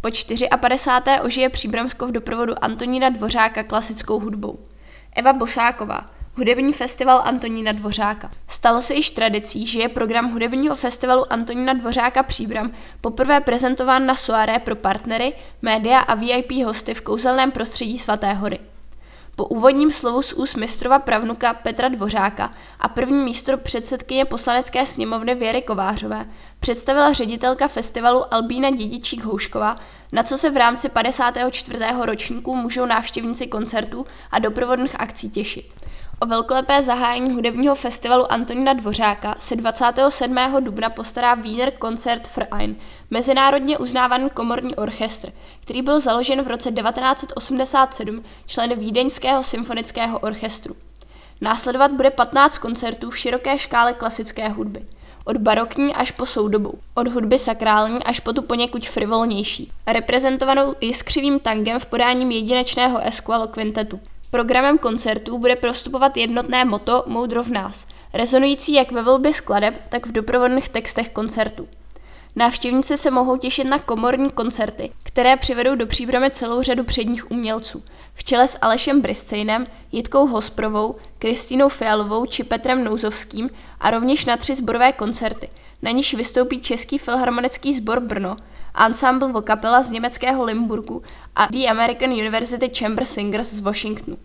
Po 54. ožije Příbramsko v doprovodu Antonína Dvořáka klasickou hudbou. Eva Bosáková, Hudební festival Antonína Dvořáka. Stalo se již tradicí, že je program hudebního festivalu Antonína Dvořáka Příbram poprvé prezentován na soaré pro partnery, média a VIP hosty v kouzelném prostředí Svaté hory. Po úvodním slovu z úst mistrova pravnuka Petra Dvořáka a první místo předsedkyně poslanecké sněmovny Věry Kovářové představila ředitelka festivalu Albína Dědičík Houšková, na co se v rámci 54. ročníku můžou návštěvníci koncertů a doprovodných akcí těšit. O velkolepé zahájení hudebního festivalu Antonína Dvořáka se 27. dubna postará Wiener Konzertverein, mezinárodně uznávaný komorní orchestr, který byl založen v roce 1987 členy Vídeňského symfonického orchestru. Následovat bude 15 koncertů v široké škále klasické hudby. Od barokní až po soudobou, od hudby sakrální až po tu poněkud frivolnější, reprezentovanou jiskřivým tangem v podání jedinečného Esqualo kvintetu. Programem koncertů bude prostupovat jednotné moto Moudro v nás, rezonující jak ve volbě skladeb, tak v doprovodných textech koncertů. Návštěvníci se mohou těšit na komorní koncerty, které přivedou do příbramy celou řadu předních umělců, v čele s Alešem Bryscejnem, Jitkou Hosprovou, Kristýnou Fialovou či Petrem Nouzovským a rovněž na tři zborové koncerty, na níž vystoupí Český filharmonický sbor Brno, Ensemble Vocapella z německého Limburgu a The American University Chamber Singers z Washingtonu.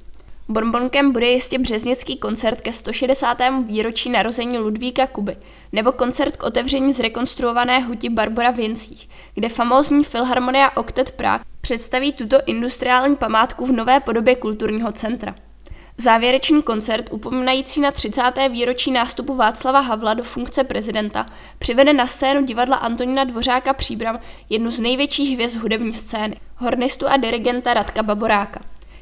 Bonbonkem bude jistě březnický koncert ke 160. výročí narození Ludvíka Kuby, nebo koncert k otevření zrekonstruované huti Barbara Vincích, kde famózní Filharmonia Octet Prague představí tuto industriální památku v nové podobě kulturního centra. Závěrečný koncert, upomínající na 30. výročí nástupu Václava Havla do funkce prezidenta, přivede na scénu divadla Antonína Dvořáka Příbram jednu z největších hvězd hudební scény, hornistu a dirigenta Radka Baboráka.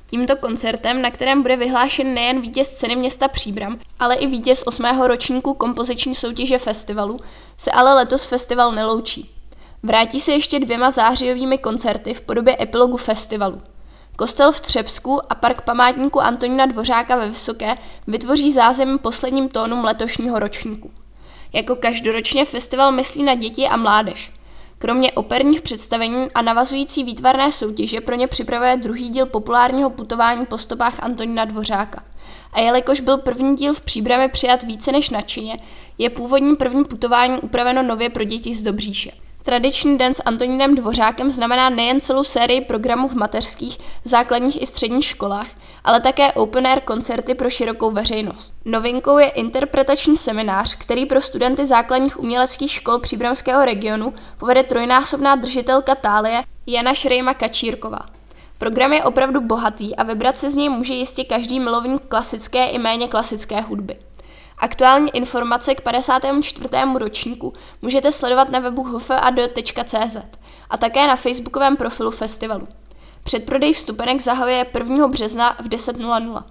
Tímto koncertem, na kterém bude vyhlášen nejen vítěz ceny města Příbram, ale i vítěz osmého ročníku kompoziční soutěže festivalu, se ale letos festival neloučí. Vrátí se ještě dvěma zářijovými koncerty v podobě epilogu festivalu. Kostel v Třebsku a park památníku Antonína Dvořáka ve Vysoké vytvoří zázemí posledním tónům letošního ročníku. Jako každoročně festival myslí na děti a mládež. Kromě operních představení a navazující výtvarné soutěže pro ně připravuje druhý díl populárního putování po stopách Antonína Dvořáka. A jelikož byl první díl v příbrami přijat více než nadšeně, je původní první putování upraveno nově pro děti z Dobříše. Tradiční den s Antonínem Dvořákem znamená nejen celou sérii programů v mateřských, základních i středních školách, ale také open air koncerty pro širokou veřejnost. Novinkou je interpretační seminář, který pro studenty základních uměleckých škol příbramského regionu povede trojnásobná držitelka tálie Jana Šrejma Kačírková. Program je opravdu bohatý a vybrat se z něj může jistě každý milovník klasické i méně klasické hudby. Aktuální informace k 54. ročníku můžete sledovat na webu hufad.cz a také na facebookovém profilu festivalu. Předprodej vstupenek zahajuje 1. března v 10.00.